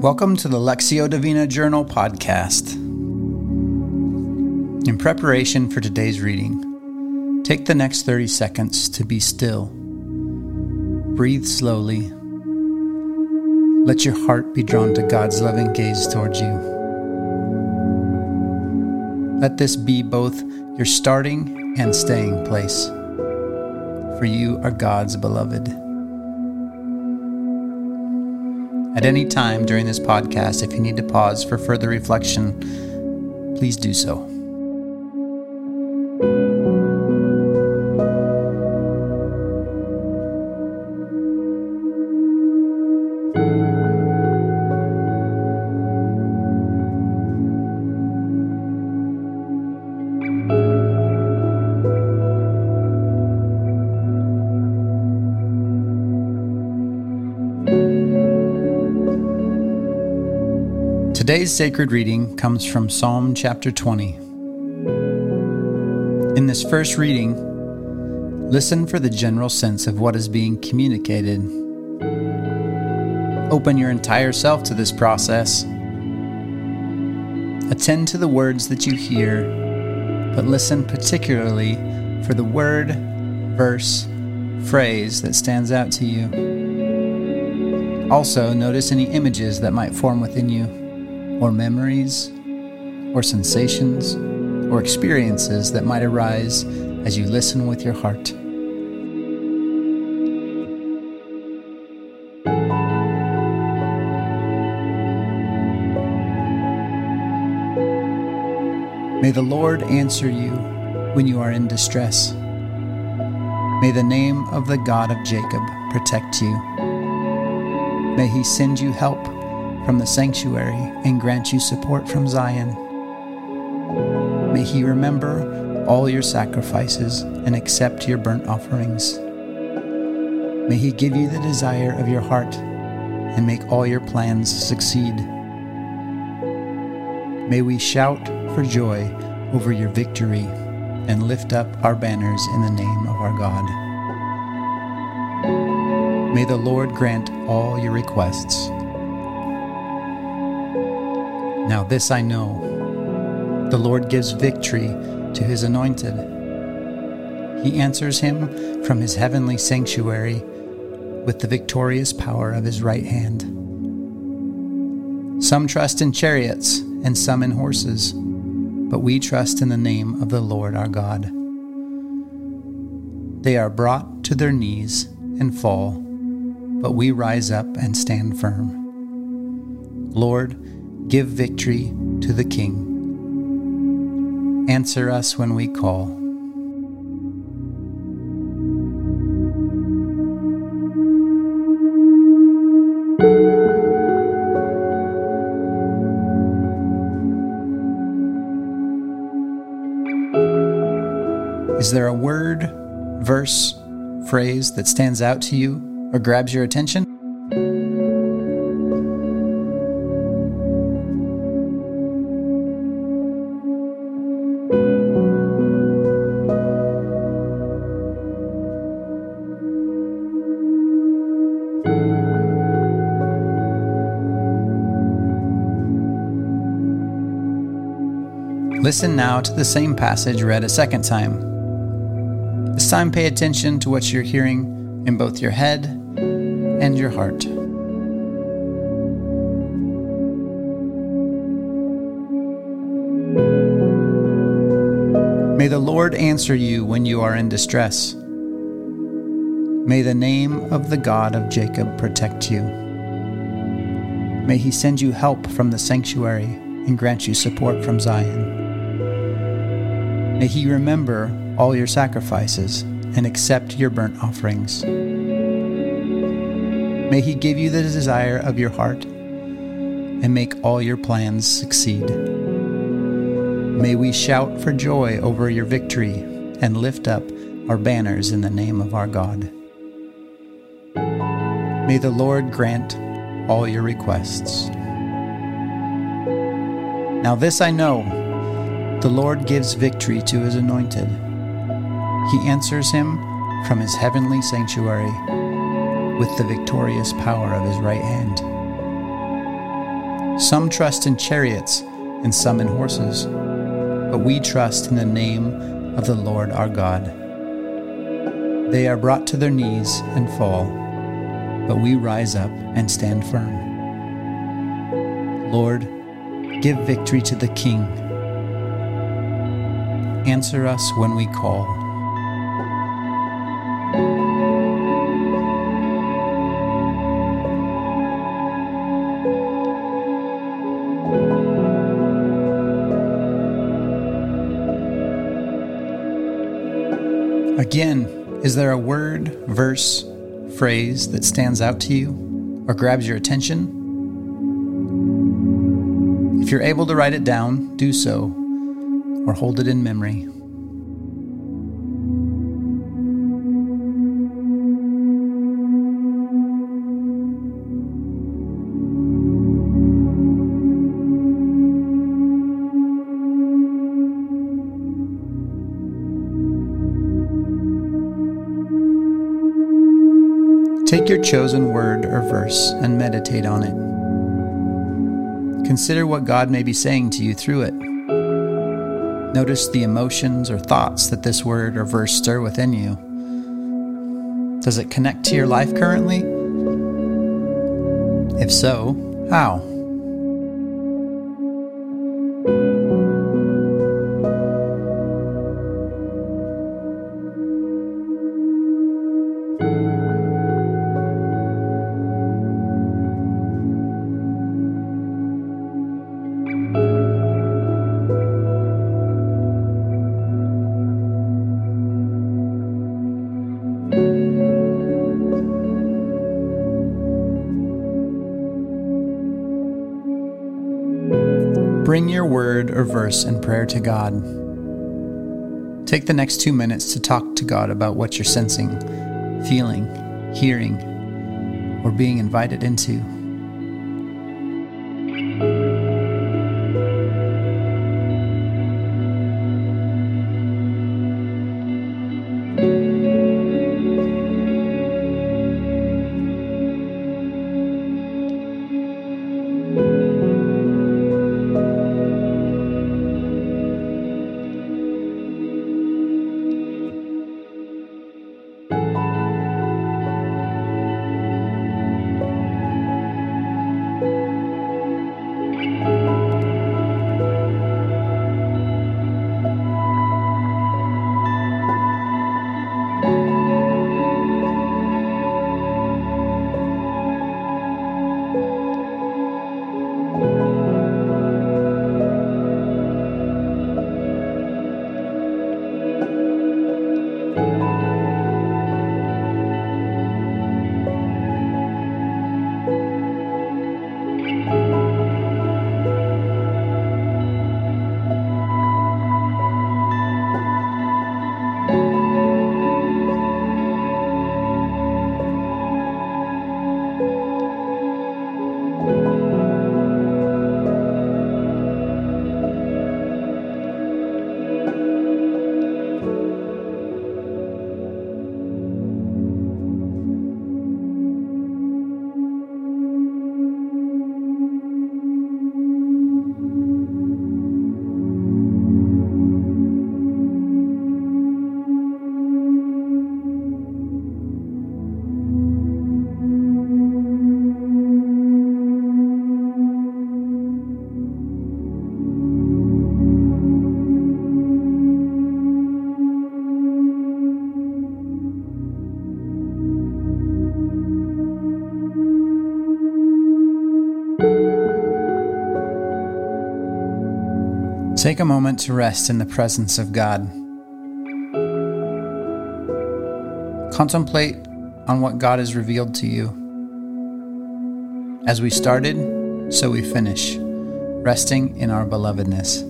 Welcome to the Lectio Divina Journal podcast. In preparation for today's reading, take the next 30 seconds to be still. Breathe slowly. Let your heart be drawn to God's loving gaze towards you. Let this be both your starting and staying place, for you are God's beloved. At any time during this podcast, if you need to pause for further reflection, please do so. Today's sacred reading comes from Psalm chapter 20. In this first reading, listen for the general sense of what is being communicated. Open your entire self to this process. Attend to the words that you hear, but listen particularly for the word, verse, phrase that stands out to you. Also, notice any images that might form within you or memories, or sensations, or experiences that might arise as you listen with your heart. May the Lord answer you when you are in distress. May the name of the God of Jacob protect you. May he send you help from the sanctuary and grant you support from Zion. May He remember all your sacrifices and accept your burnt offerings. May He give you the desire of your heart and make all your plans succeed. May we shout for joy over your victory and lift up our banners in the name of our God. May the Lord grant all your requests now, this I know the Lord gives victory to his anointed. He answers him from his heavenly sanctuary with the victorious power of his right hand. Some trust in chariots and some in horses, but we trust in the name of the Lord our God. They are brought to their knees and fall, but we rise up and stand firm. Lord, Give victory to the King. Answer us when we call. Is there a word, verse, phrase that stands out to you or grabs your attention? Listen now to the same passage read a second time. This time, pay attention to what you're hearing in both your head and your heart. May the Lord answer you when you are in distress. May the name of the God of Jacob protect you. May he send you help from the sanctuary and grant you support from Zion. May he remember all your sacrifices and accept your burnt offerings. May he give you the desire of your heart and make all your plans succeed. May we shout for joy over your victory and lift up our banners in the name of our God. May the Lord grant all your requests. Now, this I know the Lord gives victory to his anointed. He answers him from his heavenly sanctuary with the victorious power of his right hand. Some trust in chariots and some in horses, but we trust in the name of the Lord our God. They are brought to their knees and fall, but we rise up and stand firm. Lord, give victory to the King. Answer us when we call. Again, is there a word, verse, phrase that stands out to you or grabs your attention? If you're able to write it down, do so or hold it in memory. Take your chosen word or verse and meditate on it. Consider what God may be saying to you through it. Notice the emotions or thoughts that this word or verse stir within you. Does it connect to your life currently? If so, how? Bring your word or verse in prayer to God. Take the next two minutes to talk to God about what you're sensing, feeling, hearing, or being invited into. Take a moment to rest in the presence of God. Contemplate on what God has revealed to you. As we started, so we finish, resting in our belovedness.